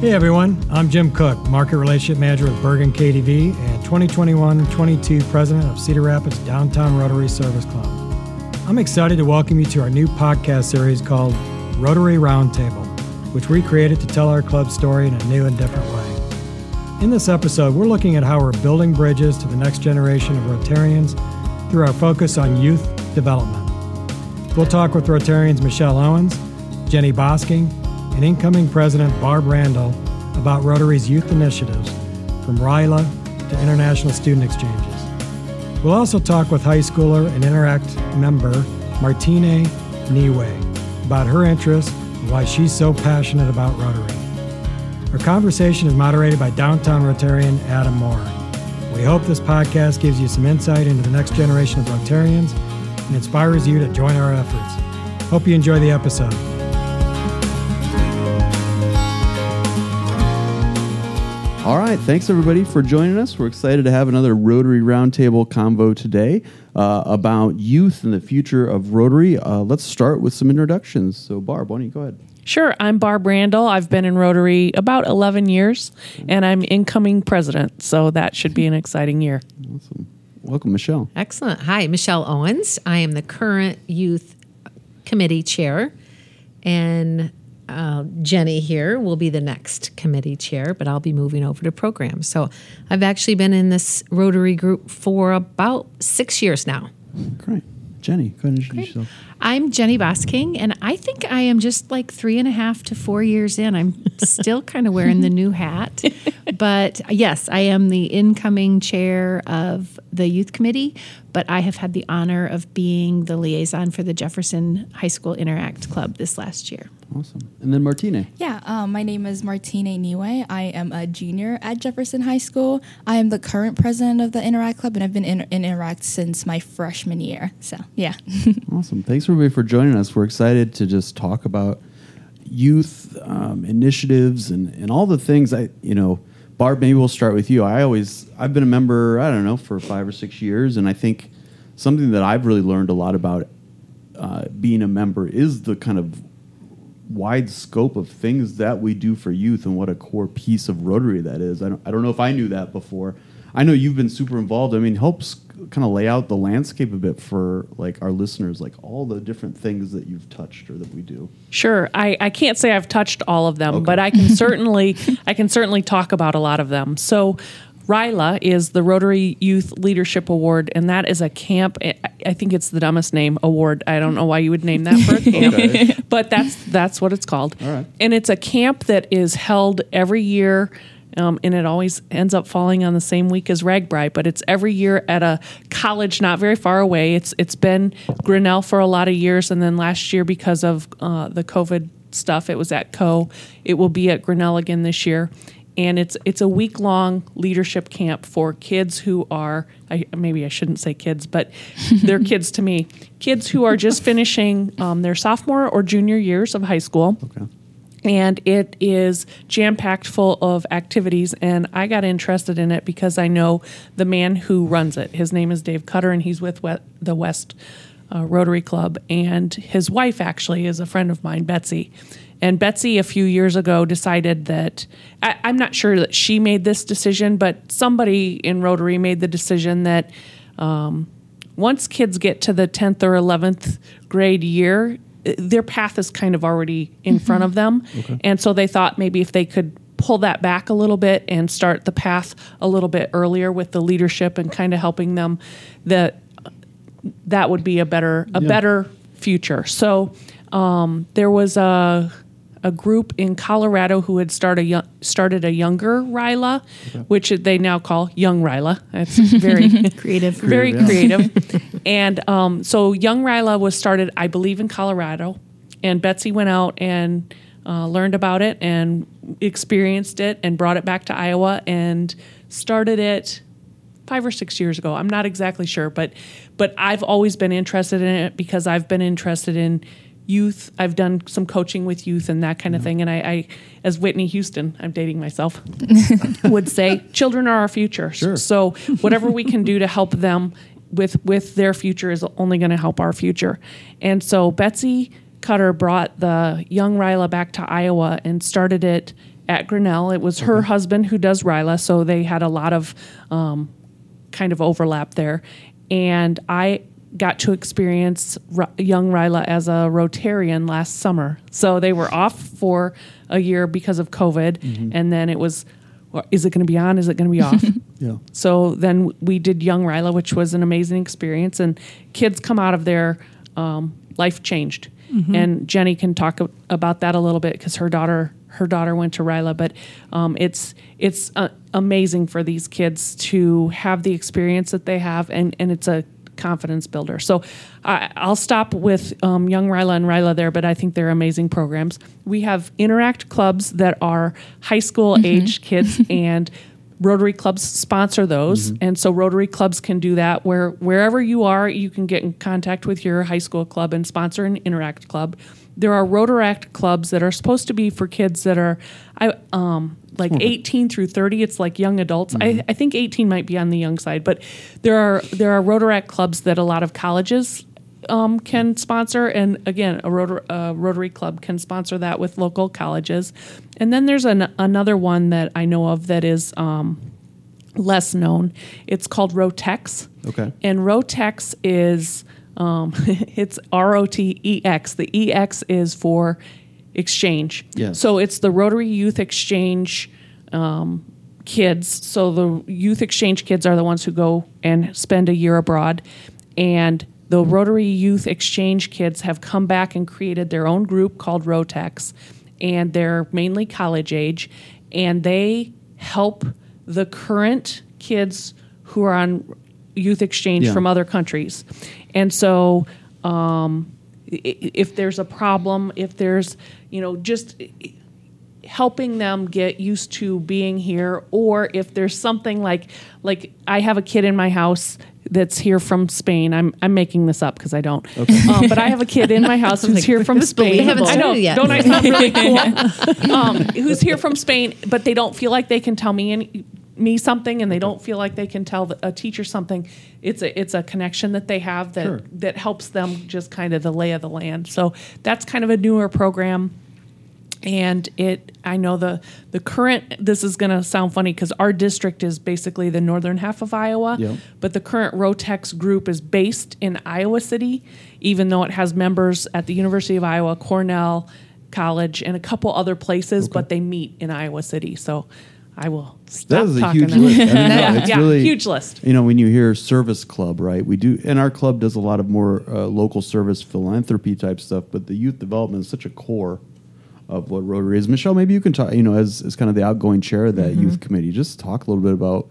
Hey everyone, I'm Jim Cook, Market Relationship Manager with Bergan KDV and 2021-22 President of Cedar Rapids Downtown Rotary Service Club. I'm excited to welcome you to our new podcast series called Rotary Roundtable, which we created to tell our club story in a new and different way. In this episode, we're looking at how we're building bridges to the next generation of Rotarians through our focus on youth development. We'll talk with Rotarians Michelle Owens, Jenny Bosking, and incoming President Barb Randall about Rotary's youth initiatives, from RYLA to international student exchanges. We'll also talk with high schooler and Interact member Martine Niwe about her interests and why she's so passionate about Rotary. Our conversation is moderated by downtown Rotarian Adam Moore. We hope this podcast gives you some insight into the next generation of Rotarians and inspires you to join our efforts. Hope you enjoy the episode. All right, thanks everybody for joining us. We're excited to have another Rotary Roundtable convo today uh, about youth and the future of Rotary. Uh, let's start with some introductions. So, Barb, why don't you go ahead? Sure. I'm Barb Randall. I've been in Rotary about 11 years, and I'm incoming president, so that should be an exciting year. Awesome. Welcome, Michelle. Excellent. Hi, Michelle Owens. I am the current youth committee chair, and uh, Jenny here will be the next committee chair, but I'll be moving over to programs. So I've actually been in this Rotary group for about six years now. Great. Jenny, go ahead and introduce yourself. I'm Jenny Bosking, and I think I am just like three and a half to four years in. I'm still kind of wearing the new hat. But yes, I am the incoming chair of the youth committee, but I have had the honor of being the liaison for the Jefferson High School Interact Club this last year. Awesome. And then Martine. Yeah, um, my name is Martine Niwe. I am a junior at Jefferson High School. I am the current president of the Interact Club, and I've been in, in Interact since my freshman year. So, yeah. awesome. Thanks everybody for joining us. We're excited to just talk about youth um, initiatives and, and all the things I, you know, Barb, maybe we'll start with you. I always, I've been a member, I don't know, for five or six years, and I think something that I've really learned a lot about uh, being a member is the kind of wide scope of things that we do for youth and what a core piece of Rotary that is. I don't, I don't know if I knew that before. I know you've been super involved. I mean, helps kind of lay out the landscape a bit for like our listeners, like all the different things that you've touched or that we do. Sure. I, I can't say I've touched all of them, Okay. but I can certainly I can certainly talk about a lot of them. So RYLA is the Rotary Youth Leadership Award, and that is a camp. I- think it's the dumbest name award. I don't know why you would name that for a camp, Okay. but that's that's what it's called. All right. And it's a camp that is held every year. Um, and it always ends up falling on the same week as RAGBRAI, but it's every year at a college not very far away. It's it's been Grinnell for a lot of years, and then last year because of uh, the COVID stuff, it was at Coe. It will be at Grinnell again this year, and it's it's a week long leadership camp for kids who are I, maybe I shouldn't say kids, but they're kids to me. Kids who are just finishing um, their sophomore or junior years of high school Okay. And it is jam packed full of activities. And I got interested in it because I know the man who runs it. His name is Dave Cutter, and he's with the West uh, Rotary Club. And his wife actually is a friend of mine, Betsy. And Betsy, a few years ago, decided that I, I'm not sure that she made this decision, but somebody in Rotary made the decision that once kids get to the 10th or 11th grade year, their path is kind of already in front of them. And so they thought maybe if they could pull that back a little bit and start the path a little bit earlier with the leadership and kind of helping them that that would be a better a Yeah. better future. So um, there was a a group in Colorado who had started a young, started a younger Ryla, which they now call Young Ryla. That's very Creative. very Creative, creative. and um, so Young Ryla was started, I believe, in Colorado. And Betsy went out and uh, learned about it and experienced it and brought it back to Iowa and started it five or six years ago. I'm not exactly sure, but but I've always been interested in it because I've been interested in youth. I've done some coaching with youth and that kind of thing. And I, I as Whitney Houston, I'm dating myself, would say, children are our future. Sure. So whatever we can do to help them with with their future is only going to help our future. And so Betsy Cutter brought the young Ryla back to Iowa and started it at Grinnell. It was her husband who does Ryla, so they had a lot of um, kind of overlap there. And I got to experience R- young Ryla as a Rotarian last summer. So they were off for a year because of COVID, and then it was, well, is it going to be on? Is it going to be off? Yeah. So then we did Young Ryla, which was an amazing experience, and kids come out of there um, life changed. And Jenny can talk about that a little bit because her daughter her daughter went to Ryla, but um, it's it's uh, amazing for these kids to have the experience that they have, and and it's a confidence builder. So I, I'll stop with um, Young Ryla and Ryla there, but I think they're amazing programs. We have interact clubs that are high school age kids and Rotary clubs sponsor those, and so Rotary clubs can do that. Where wherever you are, you can get in contact with your high school club and sponsor an Interact club. There are Rotaract clubs that are supposed to be for kids that are, I um like 18 through 30. It's like young adults. I, I think 18 might be on the young side, but there are there are Rotaract clubs that a lot of colleges um, can sponsor, and again, a Rotor, uh, Rotary Club can sponsor that with local colleges. And then there's an, another one that I know of that is um, less known. It's called Rotex. Okay. And Rotex is um, it's R O T E X. The E X is for exchange. So it's the Rotary Youth Exchange um, kids. So the youth exchange kids are the ones who go and spend a year abroad, and the Rotary Youth Exchange kids have come back and created their own group called Rotex, and they're mainly college age, and they help the current kids who are on youth exchange Yeah. from other countries, and so um, if there's a problem, if there's you know just helping them get used to being here or if there's something like like I have a kid in my house that's here from Spain. I'm I'm making this up because I don't. Um, but I have a kid in my house who's here from Spain. They haven't I know. yet. Don't I sound really cool? um, who's here from Spain, but they don't feel like they can tell me any, me something, and they don't feel like they can tell a teacher something. It's a it's a connection that they have that Sure. that helps them just kind of the lay of the land. So that's kind of a newer program and it i know the the current this is going to sound funny because our district is basically the northern half of iowa Yep. but the current rotex group is based in iowa city even though it has members at the university of iowa cornell college and a couple other places but they meet in iowa city so i will stop That is a talking huge now. list. I mean, no, Yeah, it's yeah, really huge list. You know, when you hear service club, right? We do, and our club does a lot of more uh, local service philanthropy type stuff. But the youth development is such a core of what Rotary is. Michelle, maybe you can talk. You know, as as kind of the outgoing chair of that Mm-hmm. youth committee, just talk a little bit about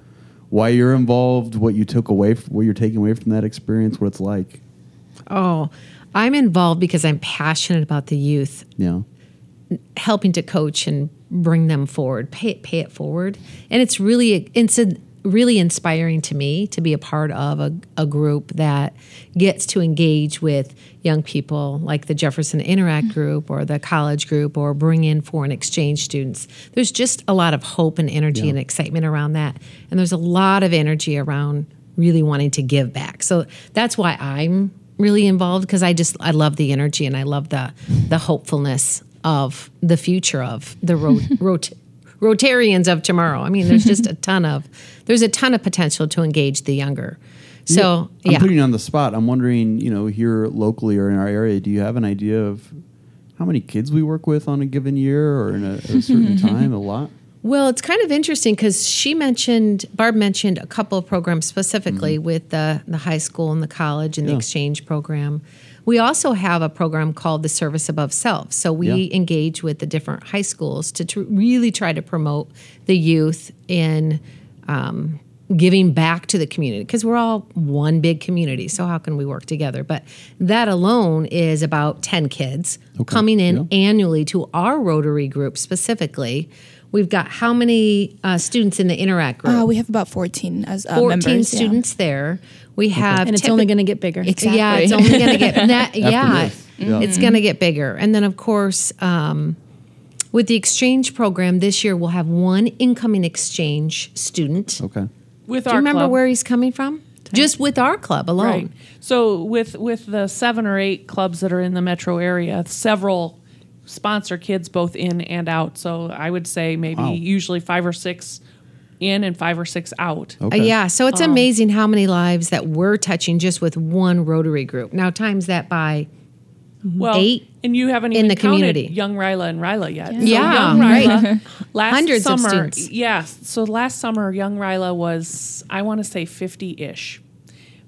why you're involved, what you took away, f- what you're taking away from that experience, what it's like. Oh, I'm involved because I'm passionate about the youth, Yeah. helping to coach and bring them forward, pay it, pay it forward. And it's really, it's a, really inspiring to me to be a part of a, a group that gets to engage with young people like the Jefferson Interact group or the college group or bring in foreign exchange students. There's just a lot of hope and energy Yeah. and excitement around that. And there's a lot of energy around really wanting to give back. So that's why I'm really involved because I just I love the energy and I love the the hopefulness of the future of the ro- rot- Rotarians of tomorrow. I mean, there's just a ton of there's a ton of potential to engage the younger. So I'm yeah, putting you on the spot. I'm wondering, you know, here locally or in our area, do you have an idea of how many kids we work with on a given year or in a, a certain time? A lot. Well, it's kind of interesting because she mentioned Barb mentioned a couple of programs specifically mm-hmm. with the the high school and the college and the exchange program. We also have a program called the Service Above Self. So we Yeah. engage with the different high schools to tr- really try to promote the youth in um, giving back to the community because we're all one big community. So how can we work together? But that alone is about ten kids coming in Yeah. annually to our Rotary group specifically. We've got how many uh, students in the Interact group? Uh, we have about 14 as uh, 14 members. yeah. students there. We have And it's typi- only going to get bigger. Yeah, it's only going to get that. yeah, this. Yeah. it's going to get bigger. And then, of course, um, with the exchange program this year, we'll have one incoming exchange student. Okay. with Do our you remember club. where he's coming from? Just with our club alone. Right. So with with the seven or eight clubs that are in the metro area, several sponsor kids both in and out. So I would say maybe Wow. usually five or six in and five or six out. Uh, yeah, so it's amazing how many lives that we're touching just with one Rotary group. Now times that by Well, Eight and you haven't in even the community. young Ryla and Ryla yet. So Yeah, young right. Ryla, last Hundreds of summer, students. Yeah, so last summer, young Ryla was I want to say fifty-ish,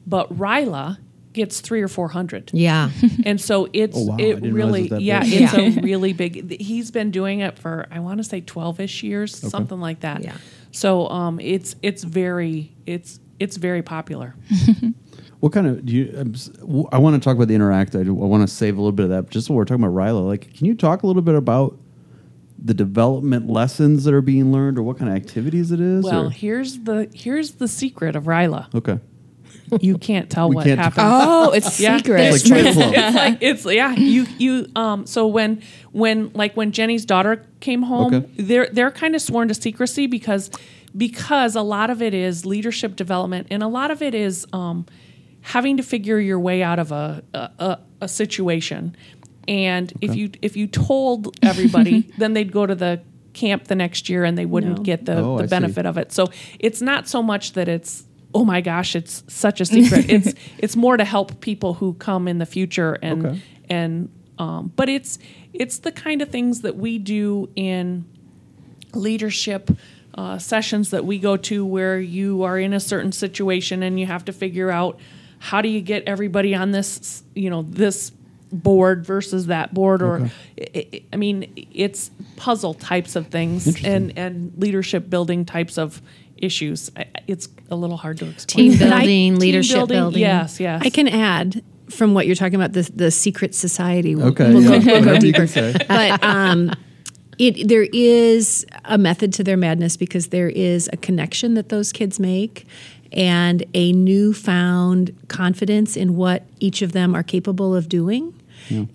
but Ryla gets three or four hundred. yeah. and so it's Oh, wow. It really it yeah big. it's Yeah. a really big he's been doing it for i want to say 12ish years something like that Yeah. So um it's it's very it's it's very popular What kind of do you? W- I want to talk about the interact. I, do- I want to save a little bit of that. Just while we're talking about Ryla, like, can you talk a little bit about the development lessons that are being learned, or what kind of activities it is? well or- here's the here's the secret of ryla okay. You can't tell We what can't happens Oh, it's Yeah. secret. It's like Fight Club. it's like it's yeah you you um so when when like when Jenny's daughter came home Okay. they're they're kind of sworn to secrecy because because a lot of it is leadership development and a lot of it is um having to figure your way out of a a, a, a situation and if you if you told everybody then they'd go to the camp the next year and they wouldn't No. get the, Oh, I the see. benefit of it so it's not so much that it's oh my gosh it's such a secret. It's it's more to help people who come in the future and Okay. and um, but it's it's the kind of things that we do in leadership uh, sessions that we go to where you are in a certain situation and you have to figure out how do you get everybody on this you know this board versus that board or I- I, I mean it's puzzle types of things and and leadership building types of issues. It's a little hard to explain Team But I- building, Team leadership building. yes yes I can add from what you're talking about the the secret society. We'll, Okay. we'll yeah. go, we'll go deeper. but um, it there is a method to their madness because there is a connection that those kids make and a newfound confidence in what each of them are capable of doing.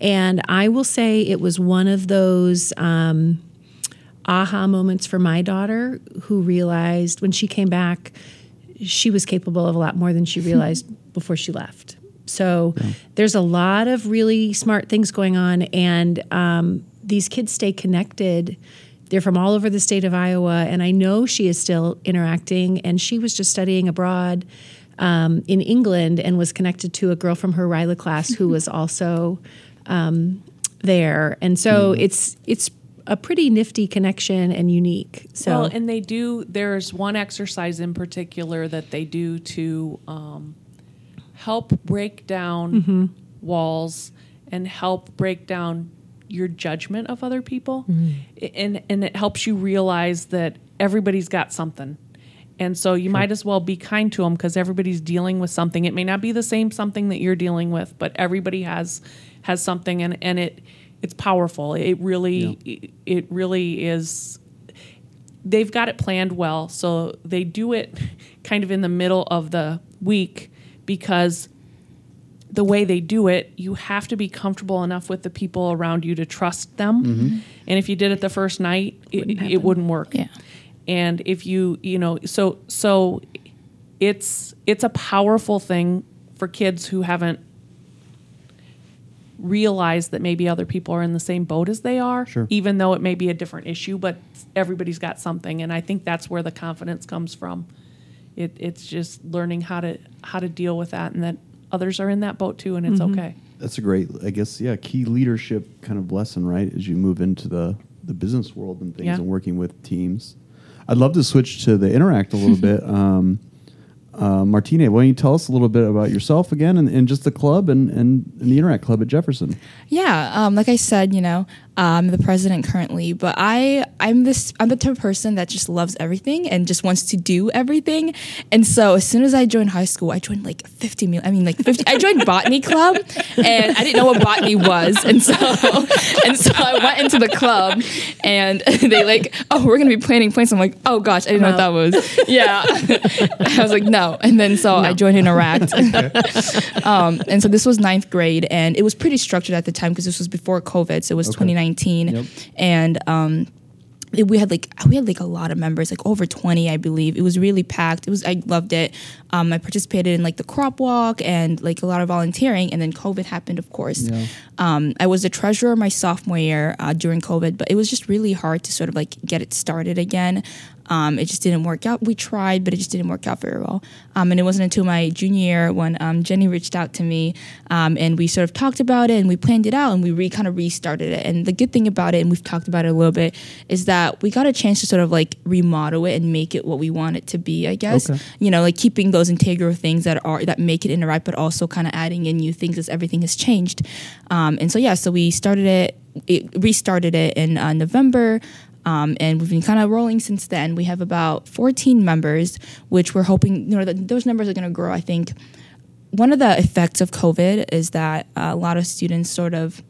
And I will say it was one of those um, aha moments for my daughter who realized when she came back she was capable of a lot more than she realized before she left. So there's a lot of really smart things going on, and um, these kids stay connected. They're from all over the state of Iowa, and I know she is still interacting. And she was just studying abroad um, in England and was connected to a girl from her Ryla class who was also um, there. And so it's it's a pretty nifty connection and unique. So Well, and they do. There's one exercise in particular that they do to um, help break down Mm-hmm. walls and help break down your judgment of other people, Mm-hmm. And and it helps you realize that everybody's got something. And so you might as well be kind to them because everybody's dealing with something. It may not be the same something that you're dealing with, but everybody has has something, and and it it's powerful. It really it, it really is they've got it planned well. So they do it kind of in the middle of the week because the way they do it, you have to be comfortable enough with the people around you to trust them. Mm-hmm. And if you did it the first night, it, it wouldn't work. Yeah. And if you, you know, so so it's it's a powerful thing for kids who haven't realized that maybe other people are in the same boat as they are, Sure. even though it may be a different issue, but everybody's got something. And I think that's where the confidence comes from. It, it's just learning how to how to deal with that and that others are in that boat too and it's okay. That's a great, I guess, yeah, key leadership kind of lesson, right? As you move into the the business world and things Yeah. and working with teams. I'd love to switch to the interact a little bit. Um, uh, Martina, why don't you tell us a little bit about yourself again and, and just the club and, and, the Interact Club at Jefferson? Yeah, um, like I said, you know, I'm the president currently, but I I'm this I'm the type of person that just loves everything and just wants to do everything. And so as soon as I joined high school, I joined like 50 mil. I mean, like 50. I joined botany club, and I didn't know what botany was, and so and so I went into the club, and they like, oh, we're gonna be planting plants. I'm like, oh gosh, I didn't know what that was. Yeah, I was like, no, and then so I joined Interact. um, and so this was ninth grade, and it was pretty structured at the time because this was before COVID, so it was Okay. 2019, Yep. and um, we had like we had like a lot of members, like over twenty, I believe. It was really packed. It was I loved it. Um, I participated in like the crop walk and like a lot of volunteering, and then COVID happened, of course. Yeah. Um, I was the treasurer my sophomore year uh, during COVID, but it was just really hard to sort of like get it started again. Um, it just didn't work out. We tried, but it just didn't work out very well. Um, and it wasn't until my junior year when um, Jenny reached out to me um, and we sort of talked about it and we planned it out and we re- kind of restarted it. And the good thing about it, and we've talked about it a little bit, is that we got a chance to sort of like remodel it and make it what we want it to be. I guess Okay. you know, like keeping those integral things that are that make it interact, but also kind of adding in new things as everything has changed. Um, and so yeah, so we started it, it restarted it in uh, November. Um, and we've been kind of rolling since then. We have about 14 members, which we're hoping, you know, that those numbers are going to grow. I think one of the effects of COVID is that a lot of students sort of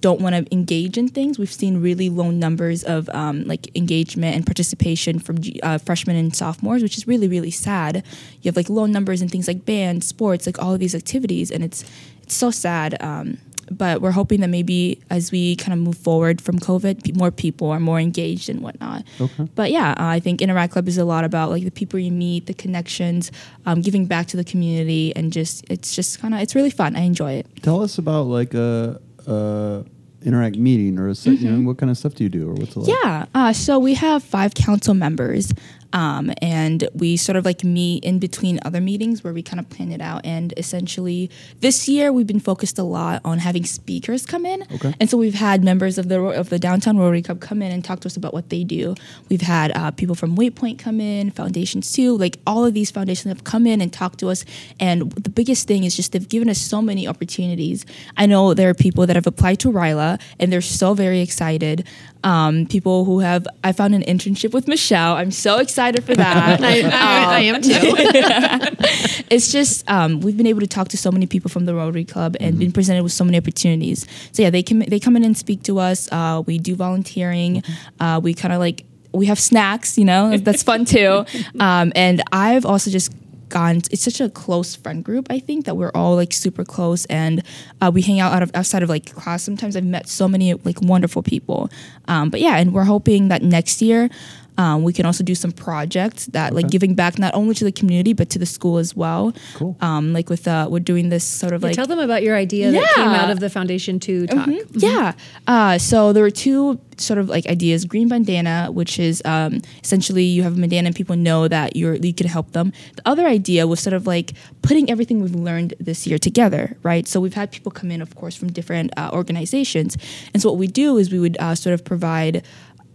don't want to engage in things. We've seen really low numbers of um, like engagement and participation from uh, freshmen and sophomores, which is really really sad. You have like low numbers in things like band, sports, like all of these activities, and it's it's so sad. Um, but we're hoping that maybe as we kind of move forward from COVID, more people are more engaged and whatnot. Okay. But yeah, uh, I think Interact Club is a lot about like the people you meet, the connections, um, giving back to the community, and just it's just kind of it's really fun. I enjoy it. Tell us about like a, a interact meeting or a set, you know what kind of stuff do you do or what's it like? Yeah. Uh, so we have five council members, um, and we sort of like meet in between other meetings where we kind of plan it out. And essentially, this year we've been focused a lot on having speakers come in. Okay. And so we've had members of the of the downtown Rotary Club come in and talk to us about what they do. We've had uh, people from Waypoint come in, foundations too. Like all of these foundations have come in and talked to us. And the biggest thing is just they've given us so many opportunities. I know there are people that have applied to RYLA and they're so very excited. Um, people who have I found an internship with Michelle. I'm so excited for that. I, I, I am too. it's just um, we've been able to talk to so many people from the Rotary Club and Mm-hmm. been presented with so many opportunities. So yeah, they come they come in and speak to us. Uh, we do volunteering. Mm-hmm. Uh, we kind of like we have snacks. You know, that's fun too. Um, and I've also just gone. It's such a close friend group. I think that we're all like super close, and uh, we hang out out of outside of like class. Sometimes I've met so many like wonderful people. Um, but yeah, and we're hoping that next year. Um, we can also do some projects that like giving back not only to the community but to the school as well. Cool. Um, like with uh, we're doing this sort of like Tell them about your idea that came out of the Foundation to talk. yeah. Uh, so there were two sort of like ideas: green bandana, which is um, essentially you have a bandana and people know that you're you can help them. The other idea was sort of like putting everything we've learned this year together, right? So we've had people come in, of course, from different uh, organizations, and so what we do is we would uh, sort of provide.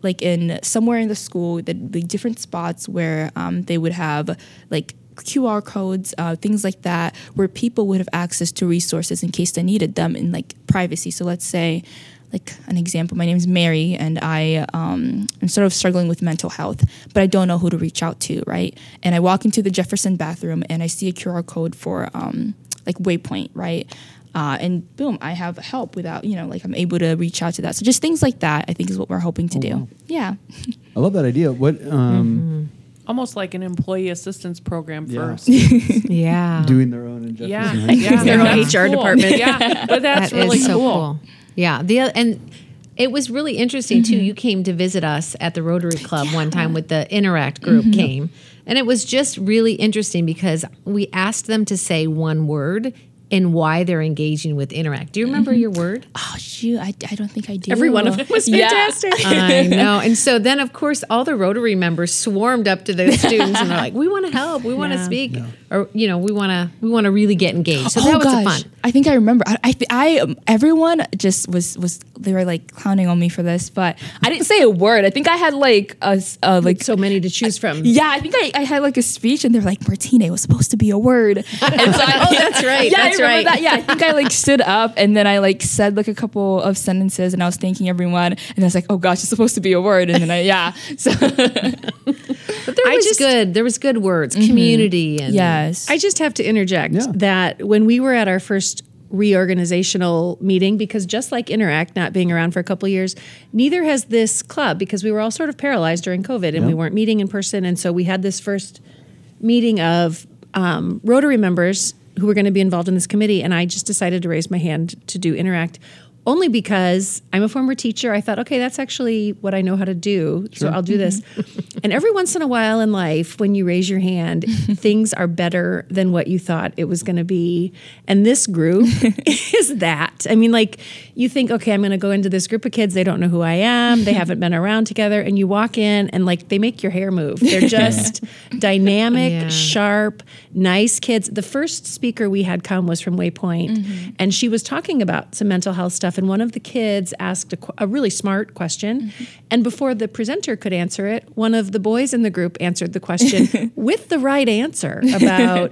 Like in somewhere in the school, the, the different spots where um, they would have like QR codes, uh, things like that, where people would have access to resources in case they needed them in like privacy. So let's say, like an example, my name is Mary, and I um, am sort of struggling with mental health, but I don't know who to reach out to, right? And I walk into the Jefferson bathroom and I see a QR code for um, like Waypoint, right? Uh, and boom, I have help without, you know, like I'm able to reach out to that. So just things like that, I think, is what we're hoping to do. wow. Yeah. I love that idea. What um, Almost like an employee assistance program Yeah. first. Yeah. doing their own in Yeah, Jefferson yeah, Their own HR cool. department. Yeah, but that's That is really so cool. Yeah. The oth- and it was really interesting too. Mm-hmm. You came to visit us at the Rotary Club one time with the Interact group Mm-hmm. came, and it was just really interesting because we asked them to say one word and why they're engaging with Interact. Do you remember your word? Oh, shoot. I, I don't think I do. Every one of them was Yeah. fantastic. I know. And so then, of course, all the Rotary members swarmed up to the students and they're like, "We want to help. We want to Yeah. speak, or you know, we want to we want to really get engaged." So that was fun. I think I remember. I, I, I um, everyone just was was they were like clowning on me for this, but I didn't say a word. I think I had like a s- uh, like so many to choose from. Yeah, I think I, I had like a speech, and they're like, "Martina, it was supposed to be a word." And so I, Oh, that's right. Yeah, That's I remember right. that. Yeah, I think I like stood up, and then I like said like a couple of sentences, and I was thanking everyone, and I was like, "Oh gosh, it's supposed to be a word," and then I yeah. So But there I was just- good. There was good words, community, and yes, I just have to interject Yeah. that when we were at our first reorganizational meeting, because just like Interact not being around for a couple of years, neither has this club because we were all sort of paralyzed during COVID and we weren't meeting in person. And so we had this first meeting of um, Rotary members who were going to be involved in this committee. And I just decided to raise my hand to do Interact. Only because I'm a former teacher. I thought, okay, that's actually what I know how to do. So I'll do this. Mm-hmm. and every once in a while in life, when you raise your hand, things are better than what you thought it was going to be. And this group is that. I mean, like, you think, okay, I'm going to go into this group of kids. They don't know who I am. They haven't been around together. And you walk in and, like, they make your hair move. They're just dynamic, Yeah. sharp, nice kids. The first speaker we had come was from Waypoint, mm-hmm. and she was talking about some mental health stuff. And one of the kids asked a, qu- a really smart question, mm-hmm. and before the presenter could answer it, one of the boys in the group answered the question with the right answer about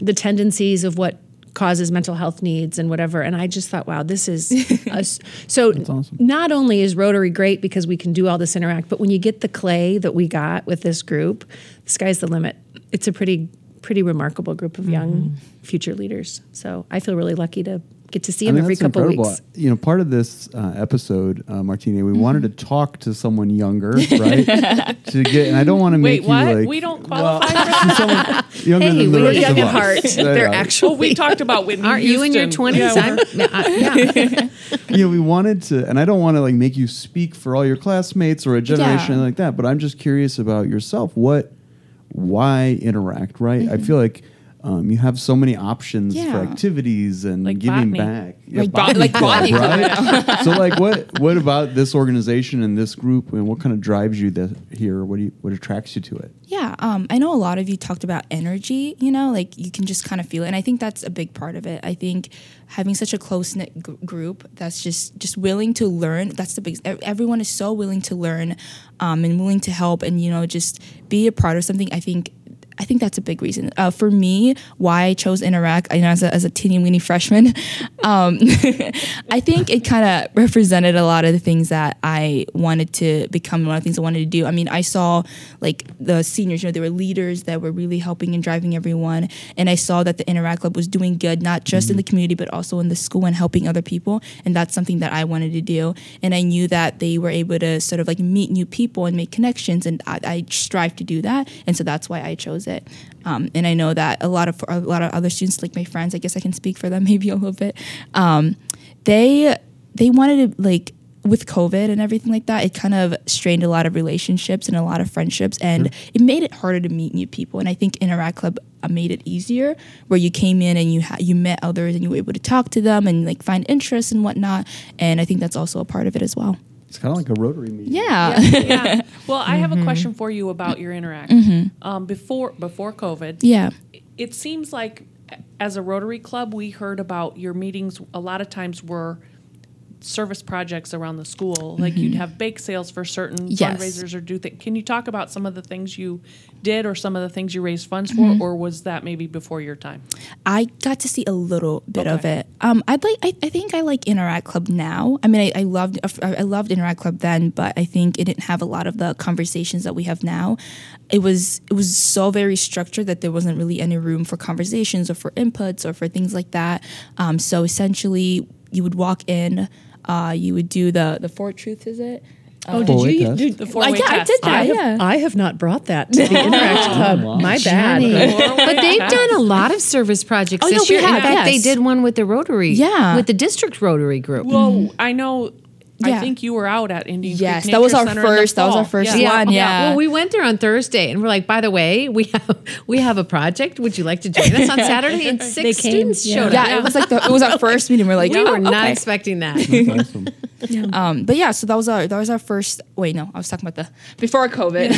the tendencies of what causes mental health needs and whatever. And i just thought wow this is us so awesome. not only is rotary great because we can do all this interact but when you get the clay that we got with this group the sky's the limit. It's a pretty pretty remarkable group of young mm-hmm. future leaders. So i feel really lucky to get to see I them mean, every couple incredible. weeks You know, part of this uh, episode, uh, Martina, we wanted Mm-hmm. to talk to someone younger, right? to get, and I don't want to make you. Wait, what? you like we don't qualify for that. younger Hey, than the we're rest young of at us. heart Yeah, they're yeah. actually Well, we talked about Whitney Aren't you in your Houston. twenties? Yeah, yeah. you know, we wanted to, and I don't want to like make you speak for all your classmates or a generation Yeah. like that, but I'm just curious about yourself. What, why interact, right? I feel like um, you have so many options for activities and Like giving botany. back. Yeah, Like bot- like botany club, right? so, like, what what about this organization and this group, and what kind of drives you here? What do you, what attracts you to it? Yeah, um, I know a lot of you talked about energy, you know, like you can just kind of feel it. And I think that's a big part of it. I think having such a close knit g- group that's just just willing to learn, that's the big, everyone is so willing to learn um, and willing to help and, you know, just be a part of something. I think I think that's a big reason. Uh, for me, why I chose Interact, you know, as a, as a teeny weeny freshman, um, I think it kind of represented a lot of the things that I wanted to become, one of the things I wanted to do. I mean, I saw like the seniors, you know, they were leaders that were really helping and driving everyone. And I saw that the Interact Club was doing good, not just in the community, but also in the school and helping other people. And that's something that I wanted to do. And I knew that they were able to sort of like meet new people and make connections. And I, I strive to do that. And so that's why I chose it. Um, and I know that a lot of a lot of other students, like my friends, I guess I can speak for them maybe a little bit. Um, they they wanted to like with COVID and everything like that, it kind of strained a lot of relationships and a lot of friendships, and it made it harder to meet new people. And I think Interact Club uh, made it easier, where you came in and you ha- you met others and you were able to talk to them and like find interests and whatnot. And I think that's also a part of it as well. It's kind of like a Rotary meeting. Yeah, yeah. Well, I have a question for you about your interact. Um, before before COVID, yeah, it seems like as a Rotary Club, we heard about your meetings. A lot of times were service projects around the school. Like you'd have bake sales for certain Yes. fundraisers or do things. Can you talk about some of the things you did or some of the things you raised funds for, or was that maybe before your time? I got to see a little bit of it. Um, I'd like. I, I think I like Interact Club now. I mean, I, I loved. I loved Interact Club then, but I think it didn't have a lot of the conversations that we have now. It was. It was so very structured that there wasn't really any room for conversations or for inputs or for things like that. Um, so essentially, you would walk in. Uh, you would do the the four truths. Is it? oh did you- Four-way test? The Uh, four-way yeah, I did that. I have, yeah. I have not brought that to the Interact Club. My bad. but they've done a lot of service projects Oh, yeah, this we year. In have, fact, they did one with the Rotary. Yeah. With the district Rotary group. Well, I know. I think you were out at Indian Yes, Creek that was Nature our Center in the first- that was our first Yeah. one. Yeah. Well, we went there on Thursday and we're like, by the way, we have we have a project. Would you like to join us on Saturday? And six came, students yeah. showed Yeah, up. it was like the, it was our first meeting. We're like, we oh, were not okay. expecting that. That's awesome. Um, but yeah, so that was our that was our first. Wait, no, I was talking about the before COVID.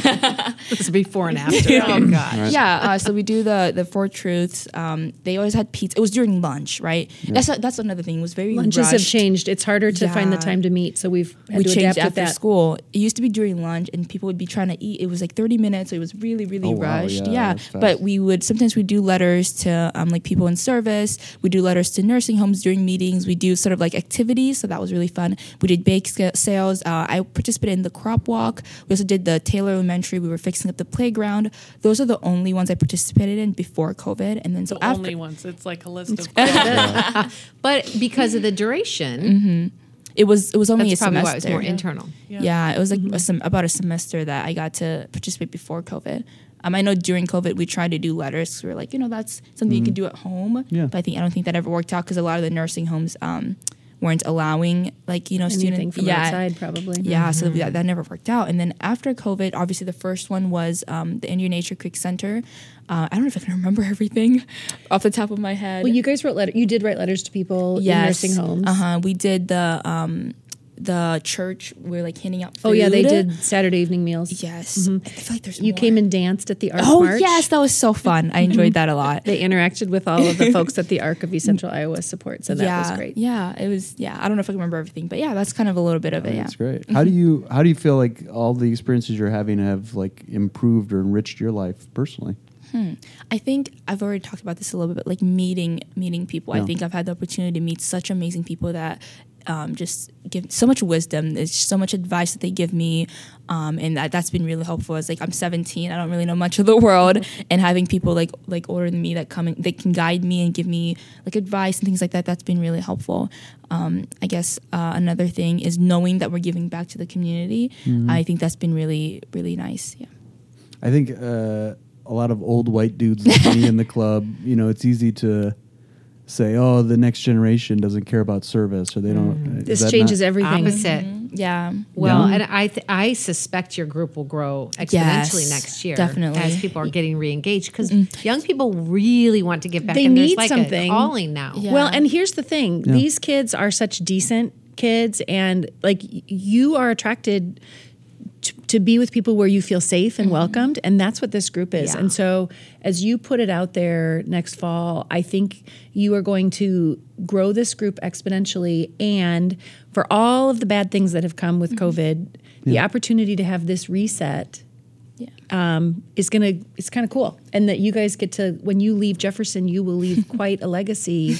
this is before and after. Oh gosh. yeah, uh, so we do the the four truths. Um, they always had pizza. It was during lunch, right? That's a, that's another thing. It was very Lunches have changed. It's harder to find the time to meet, so we've had We to changed adapt after that. school. It used to be during lunch, and people would be trying to eat. It was like thirty minutes. So it was really really Oh, wow, rushed. yeah, Yeah, but we would sometimes we do letters to um, like people in service. We do letters to nursing homes during meetings. We do sort of like activities. So that was really fun. We did bake sales. Uh, I participated in the crop walk. We also did the Taylor Elementary. We were fixing up the playground. Those are the only ones I participated in before COVID. And then so The after only ones. It's like a list of. But because of the duration, it was it was only that's a probably semester. why it was more internal. Yeah, it was like a sem- about a semester that I got to participate before COVID. Um, I know during COVID we tried to do letters. we were like, you know, that's something you can do at home. Yeah. But I think I don't think that ever worked out because a lot of the nursing homes um, weren't allowing like you know Anything students from outside, probably. yeah, so that, that never worked out. And then after COVID, obviously the first one was um, the Indian Nature Creek Center. Uh, I don't know if I can remember everything off the top of my head. Well, you guys wrote letter. You did write letters to people in nursing homes. Uh huh. We did the um, the church. We are like handing out. Food. Oh yeah, they did Saturday evening meals. Yes. I feel like there's You more. came and danced at the Arc Oh March. yes, that was so fun. I enjoyed that a lot. They interacted with all of the folks that the Arc of East Central Iowa supports, so that yeah, was great. Yeah, it was. Yeah, I don't know if I can remember everything, but yeah, that's kind of a little bit of it. Yeah. That's great. How do you how do you feel like all the experiences you're having have like improved or enriched your life personally? I think I've already talked about this a little bit, but like meeting meeting people. I think I've had the opportunity to meet such amazing people that um, just give so much wisdom. There's so much advice that they give me, um, and that that's been really helpful. It's like I'm 17, I don't really know much of the world, and having people like like older than me that come and they can guide me and give me like advice and things like that. That's been really helpful. Um, I guess uh, another thing is knowing that we're giving back to the community. I think that's been really really nice. Yeah. I think uh, a lot of old white dudes like me in the club, you know, it's easy to say, "Oh, the next generation doesn't care about service," or they don't. Mm-hmm. is This changes not- everything. Opposite. Mm-hmm. Yeah. Well, Yeah. and I th- I suspect your group will grow exponentially Yes, next year, definitely. as people are getting reengaged because mm. young people really want to get back. They and need like something. a calling now. Yeah. Well, and here's the thing: Yeah. these kids are such decent kids, and like you are attracted to, to be with people where you feel safe and welcomed, and that's what this group is. Yeah. And so, as you put it out there next fall, I think you are going to grow this group exponentially, and for all of the bad things that have come with COVID, the opportunity to have this reset Yeah. um, is gonna it's kind of cool, and that you guys get to when you leave Jefferson, you will leave quite a legacy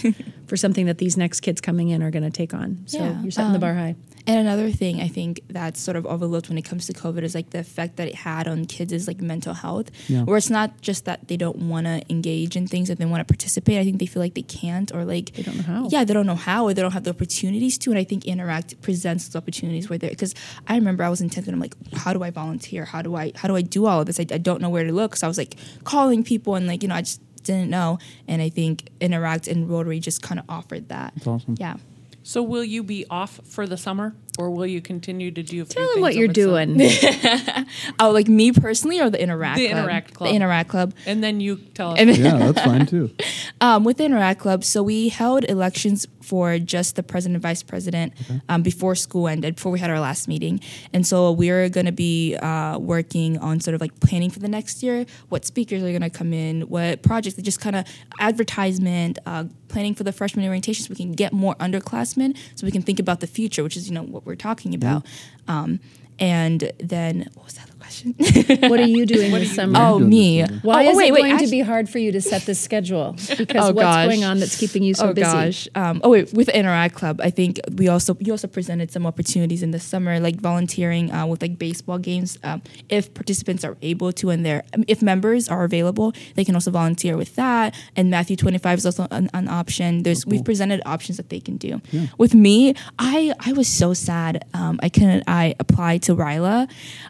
for something that these next kids coming in are going to take on. So Yeah, you're setting the um, bar high. And another thing I think that's sort of overlooked when it comes to COVID is like the effect that it had on kids is like mental health. Yeah. Where it's not just that they don't want to engage in things that they want to participate. I think they feel like they can't or like They don't know how. Yeah, they don't know how or they don't have the opportunities to. And I think Interact presents those opportunities where they're because I remember I was in 10th and I'm like, how do I volunteer? How do I how do I do all of this? I, I don't know where to look. So I was like calling people and like, you know, I just didn't know. And I think Interact and Rotary just kind of offered that. That's awesome. Yeah. So will you be off for the summer, or will you continue to do? A few Tell them things what you're over the summer? doing. Oh, like me personally or the Interact The Club? Interact Club. The Interact Club. and then you tell us. Yeah, that's fine too. um, with the Interact Club, so we held elections for just the president and vice president um, before school ended, before we had our last meeting. And so we're going to be uh, working on sort of like planning for the next year, what speakers are going to come in, what projects, just kind of advertisement, uh, planning for the freshman orientation so we can get more underclassmen so we can think about the future, which is, you know, what we're talking about. Um, and then, what was that question? what are you doing this summer? oh, doing me. this? Why oh, is wait, it wait, going to actually- be hard for you to set this schedule? Because Oh, what's gosh. going on that's keeping you so oh busy? gosh. Um, oh wait, with the Interact Club, I think we also you also presented some opportunities in the summer, like volunteering uh, with like baseball games. Um, if participants are able to, and they're um, if members are available, they can also volunteer with that. And Matthew twenty five is also an, an option. There's we've presented options that they can do. With me, I I was so sad. Um, I couldn't. I applied to Ryla.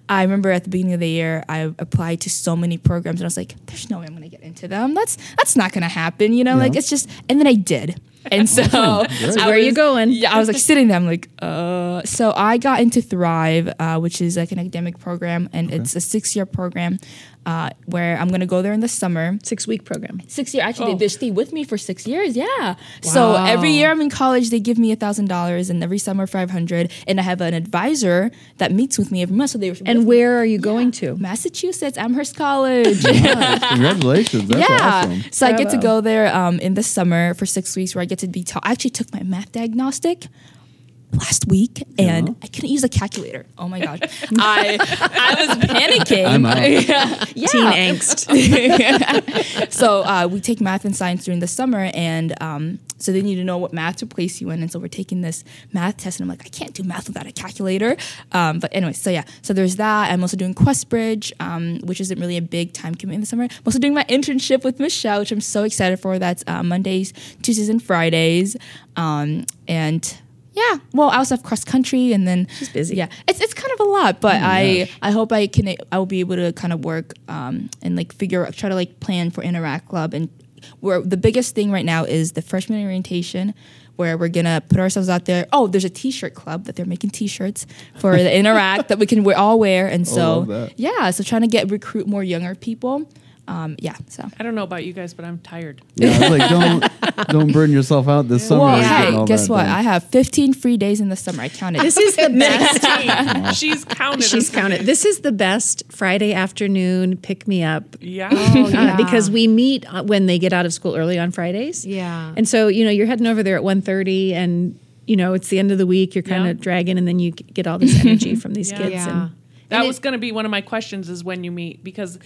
I remember at the beginning of the year, I applied to so many programs, and I was like, "There's no way I'm going to get into them. That's that's not going to happen." You know, like it's just. And then I did. And so, where are you going? Yeah, I was like sitting there. I'm like, uh. So I got into Thrive, uh, which is like an academic program, and it's a six year program uh, where I'm gonna go there in the summer. Six week program. Six year actually Oh. they, they stay with me for six years. Yeah. So every year I'm in college, they give me a thousand dollars, and every summer five hundred. And I have an advisor that meets with me every month. So they And where are you going to? Massachusetts, Amherst College. Congratulations. That's yeah. awesome. So I get to go there um, in the summer for six weeks where I get to be taught. I actually took my math diagnostic last week and I couldn't use a calculator. Oh my gosh. I I was panicking. I'm out. yeah. yeah. Teen angst. so uh, we take math and science during the summer and um, so they need to know what math to place you in and so we're taking this math test and i'm like i can't do math without a calculator um, but anyway so yeah so there's that i'm also doing questbridge um, which isn't really a big time commitment this summer i'm also doing my internship with michelle which i'm so excited for that's uh, mondays tuesdays and fridays um, and yeah, well, I also have cross country, and then She's busy. Yeah, it's it's kind of a lot, but Oh I gosh. I hope I can I will be able to kind of work um, and like figure out try to like plan for Interact Club and where the biggest thing right now is the freshman orientation, where we're gonna put ourselves out there. Oh, there's a T-shirt club that they're making T-shirts for the Interact that we can we all wear, and so yeah, so trying to get recruit more younger people. Um, yeah, so. I don't know about you guys, but I'm tired. Yeah, I was like, don't don't burn yourself out this summer. Well, getting hey, guess what? done. I have 15 free days in the summer. I counted. This is the best. She's counted. She's counted. This is the best Friday afternoon pick me up. Yeah. uh, because we meet uh, when they get out of school early on Fridays. Yeah. And so, you know, you're heading over there at 1.30 and, you know, it's the end of the week. You're kind Yeah. of dragging and then you get all this energy from these Yeah. kids. Yeah. And That And was going to be one of my questions is when you meet because uh,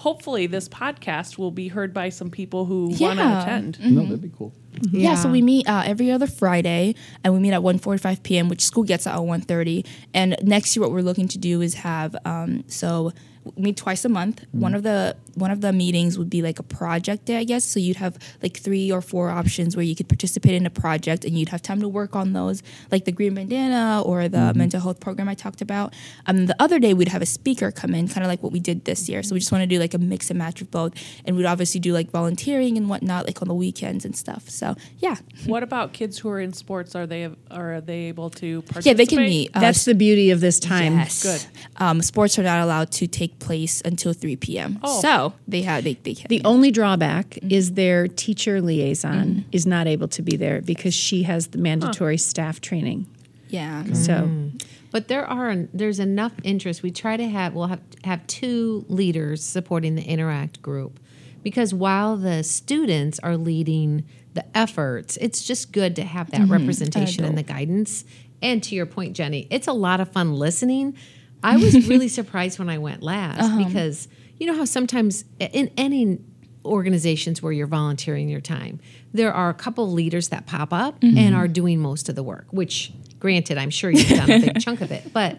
hopefully this podcast will be heard by some people who want to Yeah. attend. no, that'd be cool. Yeah, so we meet uh, every other Friday, and we meet at 1.45 p.m., which school gets out at 1.30. And next year, what we're looking to do is have, um, so we meet twice a month. One of the one of the meetings would be like a project day, I guess. So you'd have like three or four options where you could participate in a project, and you'd have time to work on those, like the Green Bandana or the mental health program I talked about. Um, the other day, we'd have a speaker come in, kind of like what we did this year. So we just want to do like a mix and match of both, and we'd obviously do like volunteering and whatnot, like on the weekends and stuff. So yeah. What about kids who are in sports? Are they are they able to participate? Yeah, they can meet. Uh, that's the beauty of this time. yes. Good. Um, sports are not allowed to take place until 3 p.m. Oh. So they have they, they can. The only drawback mm-hmm. is their teacher liaison mm-hmm. is not able to be there because she has the mandatory staff training. yeah. Mm. So But there are there's enough interest. We try to have we'll have have two leaders supporting the Interact group because while the students are leading the efforts, it's just good to have that mm-hmm. representation and the guidance. And to your point, Jenny, it's a lot of fun listening. I was really surprised when I went last uh-huh. because you know how sometimes in any organizations where you're volunteering your time, there are a couple leaders that pop up mm-hmm. and are doing most of the work, which granted, I'm sure you've done a big chunk of it, but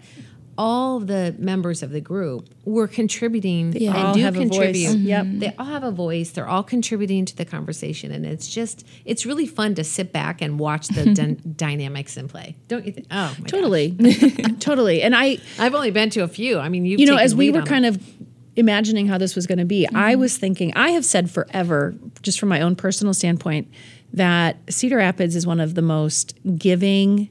all the members of the group were contributing and all do have a voice. contribute. Mm-hmm. Yep. They all have a voice. They're all contributing to the conversation, and it's just it's really fun to sit back and watch the dyn- dynamics in play. Don't you think? Oh, totally, totally. And I, I've only been to a few. I mean, you've you know, as we were kind them. of imagining how this was going to be, I was thinking, I have said forever, just from my own personal standpoint, that Cedar Rapids is one of the most giving,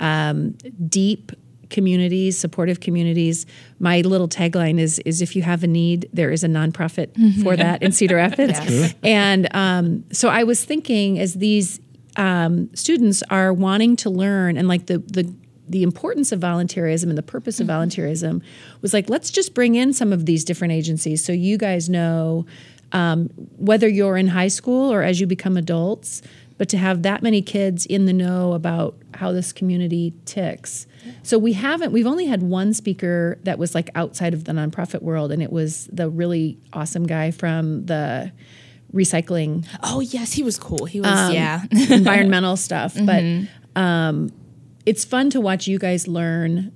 um, deep communities, supportive communities. My little tagline is is if you have a need, there is a nonprofit for that in Cedar Rapids. And um, so I was thinking as these um, students are wanting to learn and like the the the importance of volunteerism and the purpose of volunteerism was like let's just bring in some of these different agencies so you guys know um, whether you're in high school or as you become adults but to have that many kids in the know about how this community ticks so we haven't we've only had one speaker that was like outside of the nonprofit world and it was the really awesome guy from the recycling Oh yes, he was cool. He was Um, yeah. environmental stuff. But um, it's fun to watch you guys learn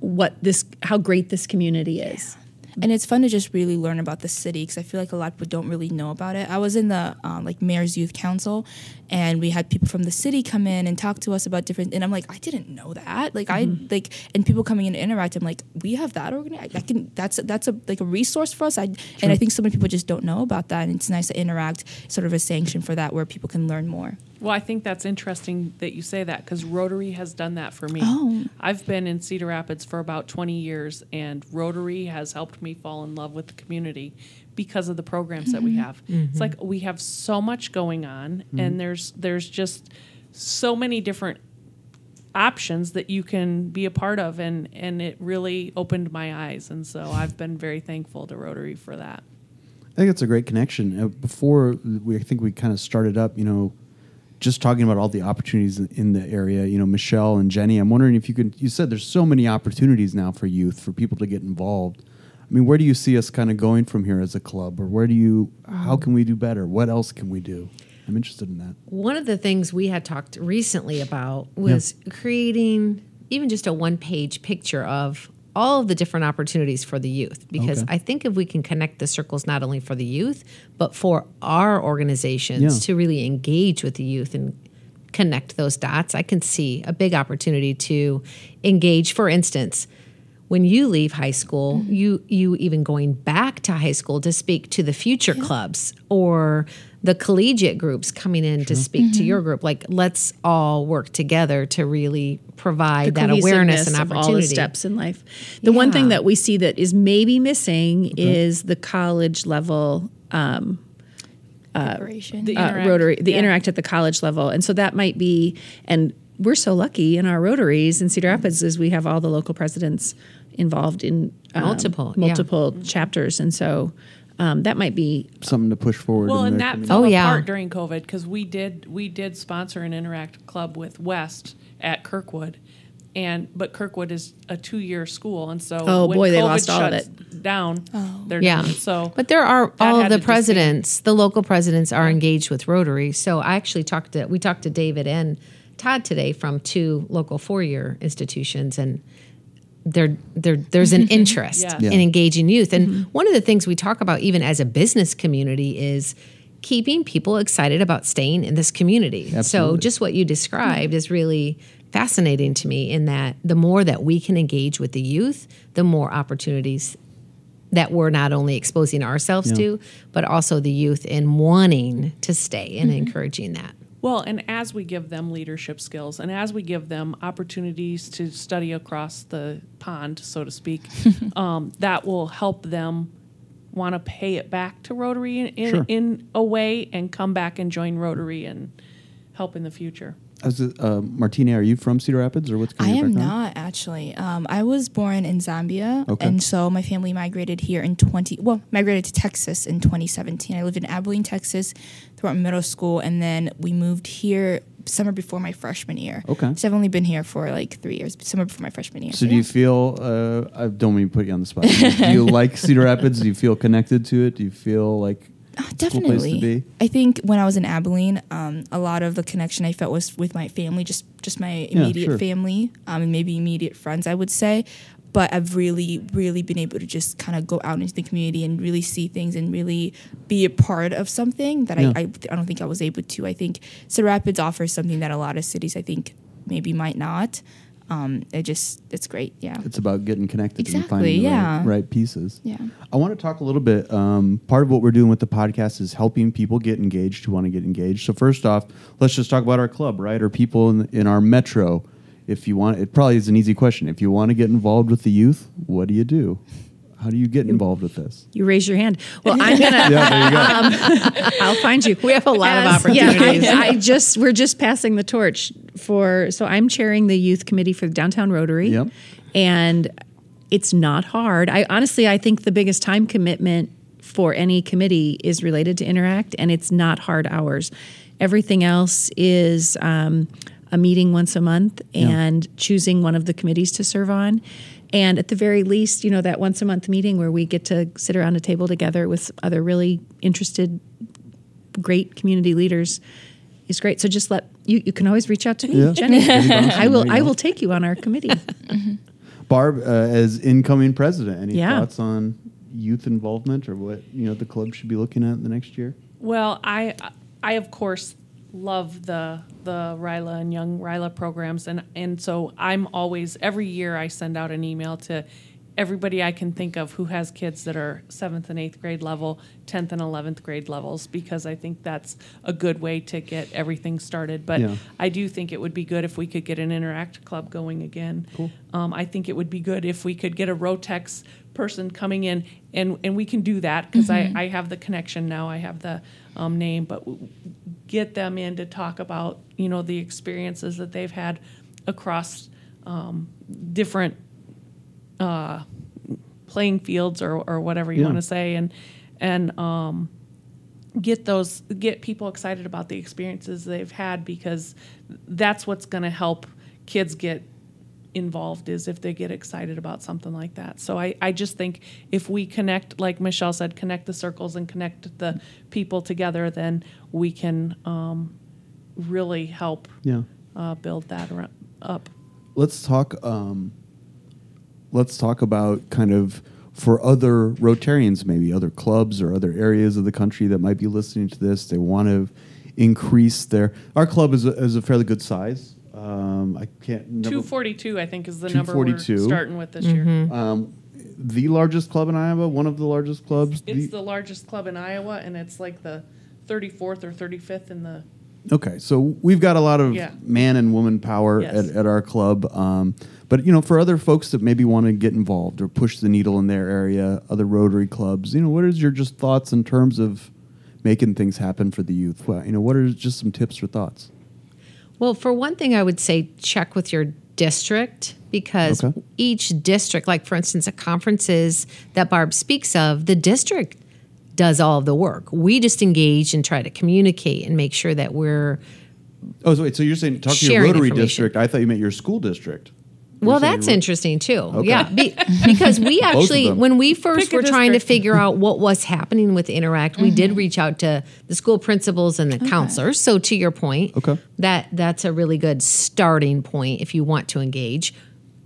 what this, how great this community is. and it's fun to just really learn about the city because I feel like a lot of people don't really know about it. I was in the um, like mayor's youth council, and we had people from the city come in and talk to us about different. And I'm like, I didn't know that. Like I like, and people coming in to interact. I'm like, we have that organized. I can. That's that's a like a resource for us. I and I think so many people just don't know about that. And it's nice to interact, sort of a sanction for that, where people can learn more. Well, I think that's interesting that you say that because Rotary has done that for me. Oh. I've been in Cedar Rapids for about 20 years, and Rotary has helped me fall in love with the community because of the programs that we have. It's like we have so much going on, and there's there's just so many different options that you can be a part of, and and it really opened my eyes, and so I've been very thankful to Rotary for that. I think it's a great connection. Uh, before we, I think we kind of started up, you know, just talking about all the opportunities in- the area. You know, Michelle and Jenny. I'm wondering if you could. You said there's so many opportunities now for youth for people to get involved. I mean, where do you see us kind of going from here as a club, or where do you? How can we do better? What else can we do? I'm interested in that. One of the things we had talked recently about was creating even just a one page picture of all of the different opportunities for the youth. Because Okay. I think if we can connect the circles not only for the youth, but for our organizations Yeah. to really engage with the youth and connect those dots, I can see a big opportunity to engage. For instance, when you leave high school, mm-hmm. you you even going back to high school to speak to the future clubs or the collegiate groups coming in to speak to your group. Like, let's all work together to really provide that awareness and cohesiveness of opportunity. all the steps in life. The one thing that we see that is maybe missing is the college level Preparation. The uh, Rotary, the yeah. interact at the college level, and so that might be. And we're so lucky in our Rotaries in Cedar Rapids is we have all the local presidents involved in um, Multiple, yeah. multiple chapters, and so um, that might be Something to push forward. Well, in and that community. fell Oh, yeah. apart during COVID because we did we did sponsor an interact club with West at Kirkwood, and but Kirkwood is a two year school, and so Oh, when boy, they COVID lost all of shuts down. They're Yeah. done. So, But there are all of the to disband. presidents, the local presidents are engaged with Rotary. So I actually talked to we talked to David and Todd today from two local four year institutions and there there there's an interest. Yeah. in engaging youth. And mm-hmm. one of the things we talk about even as a business community is keeping people excited about staying in this community. So just what you described is really fascinating to me in that the more that we can engage with the youth, the more opportunities that we're not only exposing ourselves Yeah. to, but also the youth in wanting to stay and mm-hmm. encouraging that. Well, and as we give them leadership skills and as we give them opportunities to study across the pond, so to speak, um, that will help them want to pay it back to Rotary in, in, Sure. in a way and come back and join Rotary and help in the future. Uh, Martina, are you from Cedar Rapids or what's I kind of your am not actually. Um, I was born in Zambia, Okay. and so my family migrated here in twenty. Well, migrated to Texas in 2017. I lived in Abilene, Texas, throughout middle school, and then we moved here summer before my freshman year. Okay. so I've only been here for like three years. Summer before my freshman year. So do you feel? Uh, I don't mean to put you on the spot. do you like Cedar Rapids? Do you feel connected to it? Do you feel like Cool place to definitely. I think when I was in Abilene, um, a lot of the connection I felt was with my family, just just my immediate sure. family, um, and maybe immediate friends, I would say. But I've really, really been able to just kind of go out into the community and really see things and really be a part of something that Yeah. I, I, I don't think I was able to. I think Cedar Rapids offers something that a lot of cities, I think, maybe might not. Um, it just, it's great. Yeah. it's about getting connected and Exactly, finding the yeah. right, right pieces? Yeah. I want to talk a little bit. Um, part of what we're doing with the podcast is helping people get engaged who want to get engaged. So first off, let's just talk about our club, right? Or people in, in our metro. If you want, it probably is an easy question. If you want to get involved with the youth, what do you do? How do you get involved with this? you raise your hand. Well, I'm gonna. Yeah, there you go. I'll find you. We have a lot of opportunities. Yeah, I, I just we're just passing the torch for. So I'm chairing the youth committee for the downtown Rotary. Yep. And it's not hard. I honestly I think the biggest time commitment for any committee is related to interact, and it's not hard hours. Everything else is um, a meeting once a month and choosing one of the committees to serve on. And at the very least, you know, that once a month meeting where we get to sit around a table together with other really interested great community leaders is great. So just let you you can always reach out to me, Yeah. Jenny. Jenny I will, I will take you on our committee. Barb, uh, as incoming president, any Yeah. thoughts on youth involvement or what you know the club should be looking at in the next year? Well, I I of course love the the RYLA and Young RYLA programs, and and so I'm always every year I send out an email to everybody I can think of who has kids that are seventh and eighth grade level, tenth and eleventh grade levels, because I think that's a good way to get everything started. But Yeah. I do think it would be good if we could get an interact club going again. Cool. Um, I think it would be good if we could get a Rotex person coming in, and and we can do that because I I have the connection now. I have the um, name, but get them in to talk about you know the experiences that they've had across um, different uh, playing fields or or whatever you Yeah. want to say, and and um, get those get people excited about the experiences they've had because that's what's going to help kids get involved is if they get excited about something like that. So I, I just think if we connect, like Michelle said, connect the circles and connect the people together, then we can um, really help Yeah. uh, build that up. let's talk um, let's talk about kind of for other rotarians maybe other clubs or other areas of the country that might be listening to this they want to increase their our club is a, is a fairly good size um, i can't never, 242, I think, is the number we're 242. starting with this year. um, the largest club in Iowa? One of the largest clubs? It's the largest club in Iowa, and it's like the 34th or 35th in the. Okay, so we've got a lot of Yeah. man and woman power Yes. at, at our club. Um, but you know, for other folks that maybe want to get involved or push the needle in their area, other Rotary clubs, you know, what is your just thoughts in terms of making things happen for the youth? Well, you know, what are just some tips or thoughts? Well, for one thing, I would say check with your district because Okay. each district, like for instance, the conferences that Barb speaks of, the district does all of the work. We just engage and try to communicate and make sure that we're Oh, so, wait, so you're saying talk to your Rotary district? I thought you meant your school district. You're Well, that's interesting too. Okay. Yeah, be, because we actually, when we first Pick were trying to figure out what was happening with Interact, we did reach out to the school principals and the counselors. So, to your point, Okay. that that's a really good starting point if you want to engage.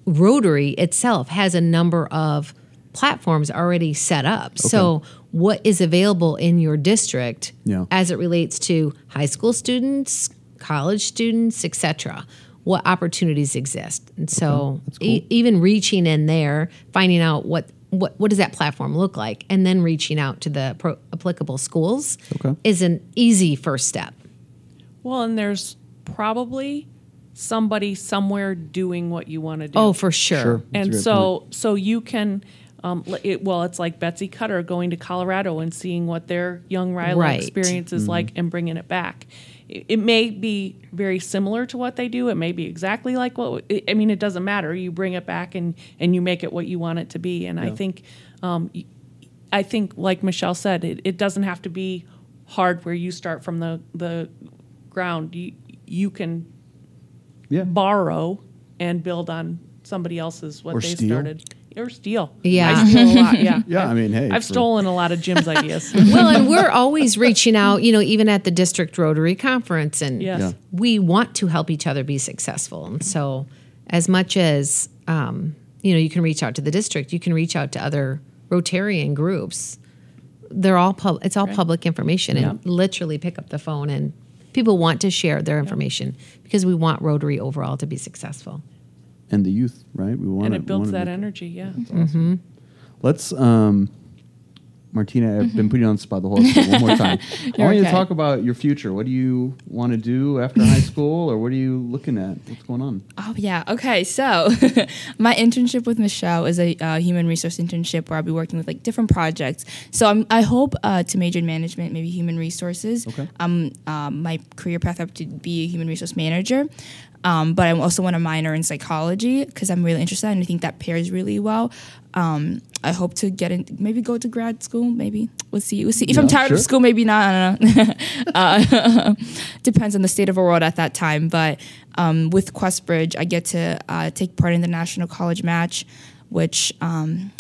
Rotary itself has a number of platforms already set up. So, what is available in your district Yeah. as it relates to high school students, college students, etc. What opportunities exist, and so That's cool. e- even reaching in there, finding out what what what does that platform look like, and then reaching out to the pro- applicable schools Okay. is an easy first step. Well, and there's probably somebody somewhere doing what you want to do. Oh, for sure. Sure. And great so so you can um, it, well it's like betsy cutter going to colorado and seeing what their young RYLA Right. experience is like and bringing it back it, it may be very similar to what they do. It may be exactly like what i mean it doesn't matter. You bring it back and and you make it what you want it to be. And i think um, i think like michelle said it, it doesn't have to be hard where you start from the the ground. You you can Yeah. borrow and build on somebody else's what Or they steal. started or steal. Yeah. I steal a lot. Yeah, Yeah, I mean, hey, I've for- stolen a lot of Jim's ideas. well, and we're always reaching out, you know, even at the district Rotary conference, and Yes. Yeah. we want to help each other be successful. And so, as much as um, you know, you can reach out to the district, you can reach out to other Rotarian groups. They're all pub- it's all public information, and literally pick up the phone and people want to share their information because we want Rotary overall to be successful. And the youth, right? We want and it builds that energy. Yeah. Let's, um, Martina, I've been putting you on the spot the whole time. One more time. I want you to talk about your future. What do you want to do after high school, or what are you looking at? What's going on? Oh yeah. Okay. So my internship with Michelle is a uh, human resource internship where I'll be working with like different projects. So I'm, I hope uh, to major in management, maybe human resources. Okay. Um, um, my career path up to be a human resource manager. Um, but I also want to minor in psychology because I'm really interested and I think that pairs really well. Um, I hope to get in, maybe go to grad school. Maybe we'll see. We'll see. If I'm tired sure. of school, maybe not. I don't know. uh, depends on the state of our world at that time. But um, with Questbridge, I get to uh, take part in the national college match, which um,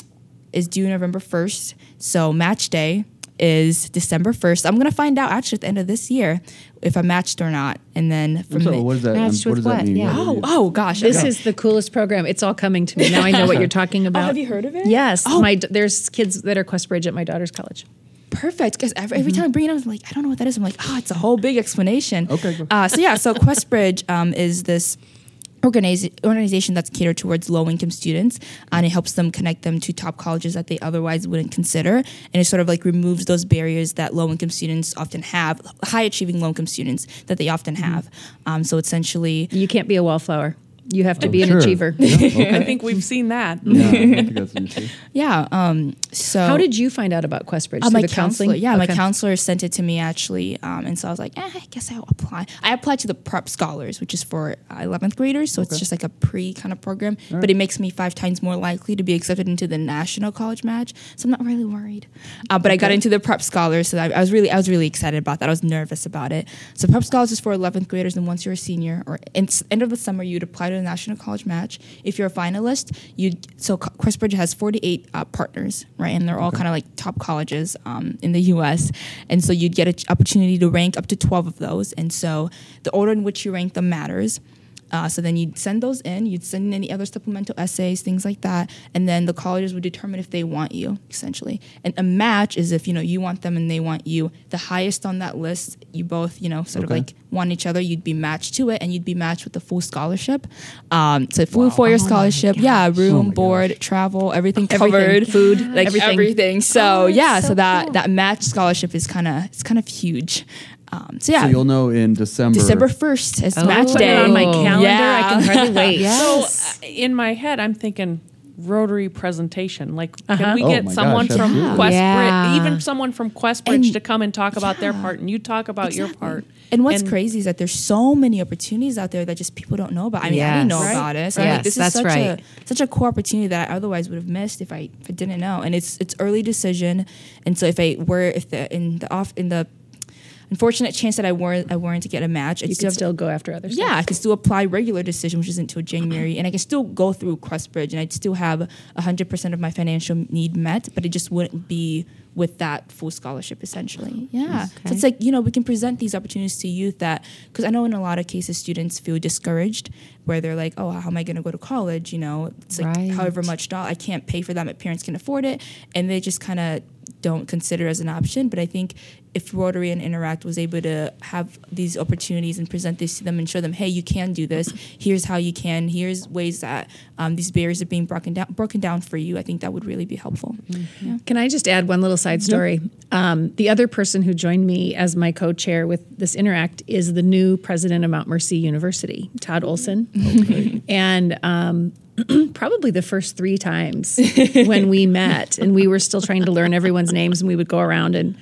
is due November 1st. So match day is December 1st. I'm gonna find out actually at the end of this year if I'm matched or not, and then from So the, what does that? um, Matched what with does that what? mean? Yeah. oh oh gosh, This is the coolest program. It's all coming to me now. I know what you're talking about. Oh, have you heard of it? Yes, Oh. my there's kids that are Questbridge at my daughter's college. perfect because every, every time I bring it up, I'm like, I don't know what that is. I'm like, oh, it's a whole big explanation. Okay, go. Uh, so yeah, so Questbridge um, is this organiz- organization that's catered towards low income students, and it helps them connect them to top colleges that they otherwise wouldn't consider, and it sort of like removes those barriers that low income students often have, high achieving low income students that they often have. Um, so essentially, You can't be a wallflower. You have to be an achiever. Yeah, okay. I think we've seen that. yeah, I think that's yeah. Um, so How did you find out about Questbridge? Uh, Through my the counselor, counseling? yeah, my counselor sent it to me actually, um, and so I was like, eh, I guess I'll apply. I applied to the Prep Scholars, which is for uh, 11th graders, so it's just like a pre kind of program, but it makes me five times more likely to be accepted into the national college match. So I'm not really worried. Uh, but I got into the Prep Scholars, so I, I was really, I was really excited about that. I was nervous about it. So Prep Scholars is for 11th graders, and once you're a senior or in, end of the summer, you'd apply the national college match. If you're a finalist, you so Questbridge has 48 uh, partners, right, and they're all kind of like top colleges um, in the U.S. And so you'd get an opportunity to rank up to 12 of those. And so the order in which you rank them matters. Uh, so then you'd send those in, you'd send in any other supplemental essays, things like that, and then the colleges would determine if they want you, essentially. And a match is if you know you want them and they want you. The highest on that list, you both you know sort of like want each other. You'd be matched to it, and you'd be matched with the full scholarship. Um, so full four year scholarship, yeah, room, my board, travel, everything Everything. covered, Food, like everything. everything. So Oh, yeah, so, so that cool. that match scholarship is kind of it's kind of huge. Um, so yeah, So you'll know in December. December first is Oh. match Put Put day on my calendar. Yeah. I can hardly wait. Yes. So uh, in my head, I'm thinking Rotary presentation. Like, Uh-huh. can we Oh get my someone gosh, from absolutely. Questbridge, Yeah. even someone from Questbridge, And- to come and talk about their part, and you talk about your part. And what's And- crazy is that there's so many opportunities out there that just people don't know about. I mean, I didn't know Yes. about it. So Right. like, Yes, this is that's such right. a such a core opportunity that I otherwise would have missed if I, if I didn't know. And it's it's early decision. And so if I were if the in the off in the unfortunate chance that I weren't I weren't to get a match, I'd You have- still go after others. yeah, I could still apply regular decision, which isn't until January, and I can still go through Questbridge, and I'd still have hundred percent of my financial need met, but it just wouldn't be with that full scholarship, essentially. Yeah, so it's like you know we can present these opportunities to youth that because I know in a lot of cases students feel discouraged, where they're like, oh, how am I going to go to college? You know, it's like Right. however much doll I can't pay for that, my parents can afford it, and they just kind of don't consider as an option. But I think if Rotary and Interact was able to have these opportunities and present this to them and show them, hey, you can do this. Here's how you can. Here's ways that um, these barriers are being broken down, broken down for you. I think that would really be helpful. Yeah. Can I just add one little side story? Um, the other person who joined me as my co-chair with this Interact is the new president of Mount Mercy University, Todd Olson, and um, probably the first three times when we met, and we were still trying to learn everyone's names, and we would go around and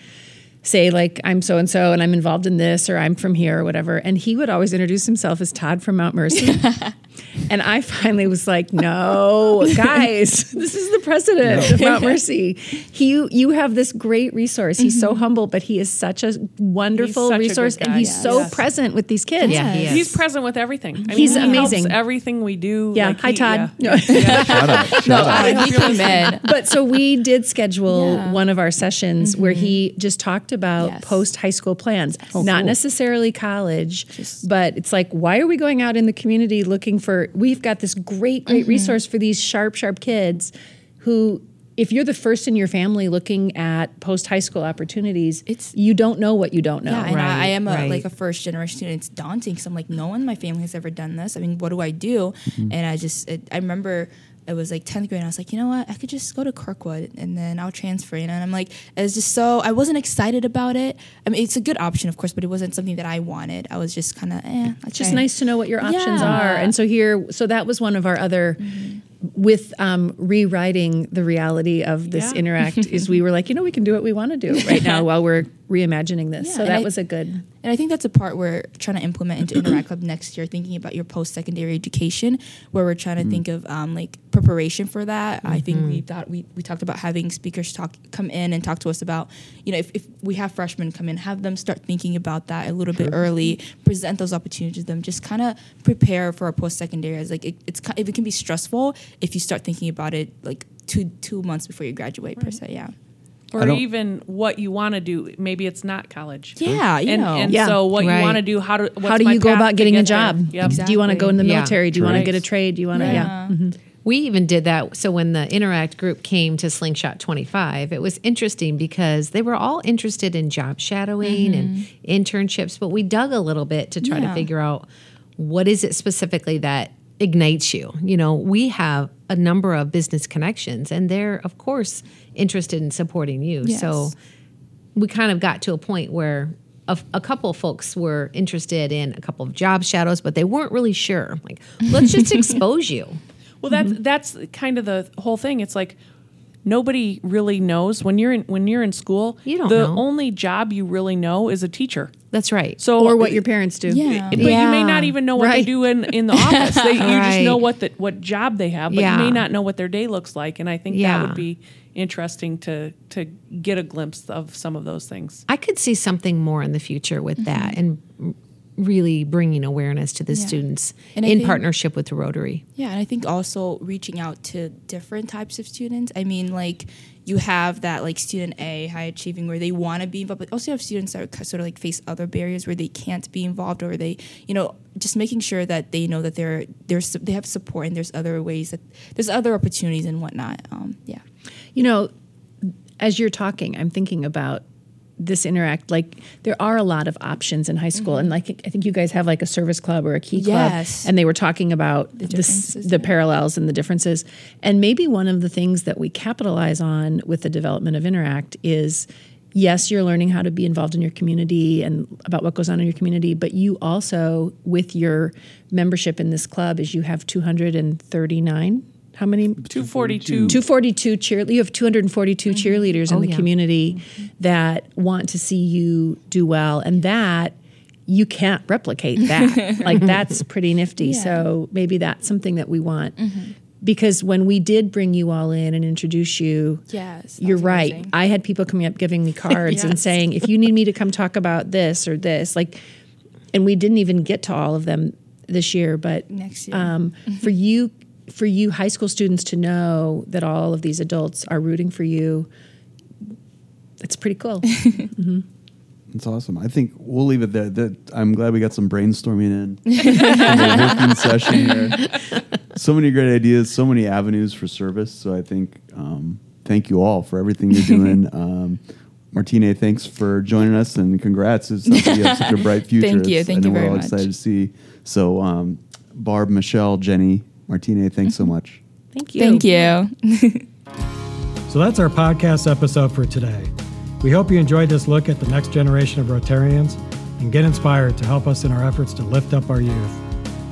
say like I'm so and so and I'm involved in this or I'm from here or whatever. And he would always introduce himself as Todd from Mount Mercy and I finally was like no guys this is the president of Mount Mercy he you have this great resource he's so humble but he is such a wonderful such a resource and he's Yes. so Yes. present with these kids Yeah, he. He's present with everything. I mean, He's he helps amazing. everything we do. yeah Like, hi he- Todd yeah. Shout out. Shout out. Uh, he came in. but so we did schedule Yeah. one of our sessions where he just talked about Yes. post high school plans, not necessarily college, but it's like, why are we going out in the community looking for? We've got this great, great mm-hmm. resource for these sharp, sharp kids who. If you're the first in your family looking at post high school opportunities, It's- you don't know what you don't know. Yeah, and I, I am a, right. like a first generation student. It's daunting because I'm like, no one in my family has ever done this. I mean, what do I do? Mm-hmm. And I just, it, I remember it was like 10th grade and I was like, you know what? I could just go to Kirkwood and then I'll transfer. You know? And I'm like, it's just so, I wasn't excited about it. I mean, it's a good option, of course, but it wasn't something that I wanted. I was just kind of, eh. It's just nice to know what your options Yeah. are. And so here, so that was one of our other, with um, rewriting the reality of this Yeah. interact, is we were like, you know, we can do what we want to do right now while we're reimagining this. Yeah, so that I- was a good. And I think that's a part we're trying to implement into Interact Club next year, thinking about your post secondary education, where we're trying to think of um, like preparation for that. I think we thought we, we talked about having speakers talk come in and talk to us about, you know, if, if we have freshmen come in, have them start thinking about that a little bit early, present those opportunities to them, just kind of prepare for a post secondary. As like it, it's if it can be stressful if you start thinking about it like two two months before you graduate per se. Yeah. Or even what you want to do. Maybe it's not college. Yeah, you and, know. and Yeah. so what Right. you want to do, how do what's How do my you go about getting a get there? job? Yep. Do you want to go in the Yeah. military? Do you want to get a trade? Do you want to, yeah. Mm-hmm. We even did that. So when the Interact group came to Slingshot 25, it was interesting because they were all interested in job shadowing and mm-hmm. internships, but we dug a little bit to try to figure out what is it specifically that ignites you. You know, we have a number of business connections and they're of course interested in supporting you. So we kind of got to a point where a, a couple of folks were interested in a couple of job shadows, but they weren't really sure. Like, let's just expose you. Well, that's mm-hmm. that's kind of the whole thing. It's like nobody really knows when you're in when you're in school. You don't the know. only job you really know is a teacher. That's right. So Or what your parents do. Yeah. But you may not even know what they do in, in the office. They, you just know what the, what job they have, but Yeah. you may not know what their day looks like. And I think that would be interesting to to get a glimpse of some of those things. I could see something more in the future with that. Mm-hmm. And really bringing awareness to the Yeah. students And in think- partnership with the Rotary. Yeah, and I think also reaching out to different types of students. I mean, like you have that like student A, high achieving, where they want to be involved, but also you have students that are sort of like face other barriers where they can't be involved, or they, you know, just making sure that they know that they're there's they have support and there's other ways that there's other opportunities and whatnot. Um, yeah. You know, as you're talking, I'm thinking about this interact like there are a lot of options in high school. And mm-hmm. like i think you guys have like a service club or a key club and they were talking about the, differences the parallels and the differences. And maybe one of the things that we capitalize on with the development of interact is yes you're learning how to be involved in your community and about what goes on in your community but you also with your membership in this club is you have 239 how many 242. 242 cheer you have 242 mm-hmm. cheerleaders in Oh, the yeah. community mm-hmm. that want to see you do well and that you can't replicate that like that's pretty nifty Yeah. so maybe that's something that we want mm-hmm. because when we did bring you all in and introduce you Yes. you're right amazing. i had people coming up giving me cards and saying if you need me to come talk about this or this like and we didn't even get to all of them this year but Next year. um, for you for you high school students to know that all of these adults are rooting for you it's pretty cool It's awesome. I think we'll leave it there. That I'm glad we got some brainstorming in from the working session here. So many great ideas, so many avenues for service. So I think um, thank you all for everything you're doing. Um, Martine, thanks for joining us and congrats. It sounds like you have such a bright future. Thank you. It's- Thank I know you we're all much. excited to see. So um, Barb, Michelle, Jenny, Martine, thanks so much. thank you Thank you. So that's our podcast episode for today. We hope you enjoyed this look at the next generation of Rotarians and get inspired to help us in our efforts to lift up our youth.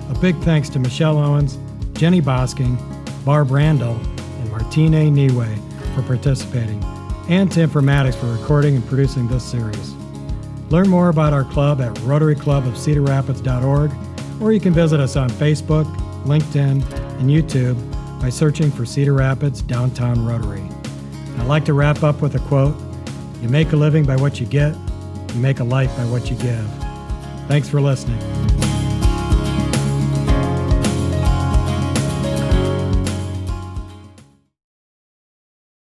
A big thanks to Michelle Owens, Jenny Bosking, Barb Randall, and Martine Niwe for participating, and to Informatics for recording and producing this series. Learn more about our club at RotaryClubOfCedarRapids.org, or you can visit us on Facebook, LinkedIn, and YouTube by searching for Cedar Rapids Downtown Rotary. And I'd like to wrap up with a quote You make a living by what you get, you make a life by what you give. Thanks for listening.